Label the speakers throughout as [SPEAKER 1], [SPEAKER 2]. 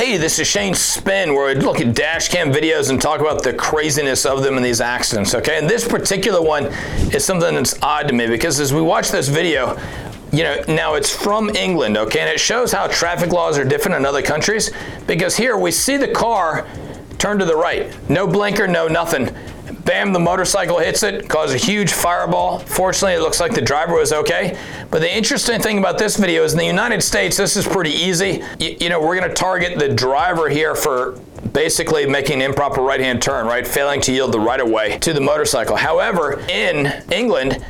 [SPEAKER 1] Hey, this is Shane Smith, where we look at dash cam videos and talk about the craziness of them and these accidents, okay? And this particular one is something that's odd to me because as we watch this video, you know, now it's from England, okay? And it shows how traffic laws are different in other countries because here we see the car turn to the right. No blinker, no nothing. Bam, the motorcycle hits it, causes a huge fireball. Fortunately, it looks like the driver was okay. But the interesting thing about this video is in the United States, this is pretty easy. You, you know, we're going to target the driver here for basically making an improper right hand turn, right? Failing to yield the right of way to the motorcycle. However, in England,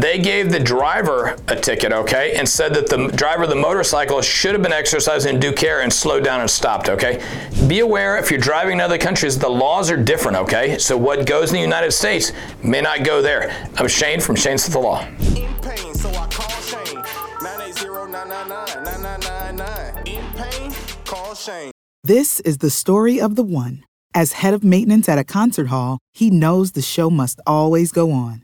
[SPEAKER 1] they gave the driver a ticket, okay, and said that the driver of the motorcycle should have been exercising due care and slowed down and stopped, okay? Be aware if you're driving in other countries, the laws are different, okay? So what goes in the United States may not go there. I'm Shane from Shane Smith Law.
[SPEAKER 2] In pain, so I call Shane. 980-999-9999. In pain, call Shane.
[SPEAKER 3] This is the story of the one. As head of maintenance at a concert hall, he knows the show must always go on.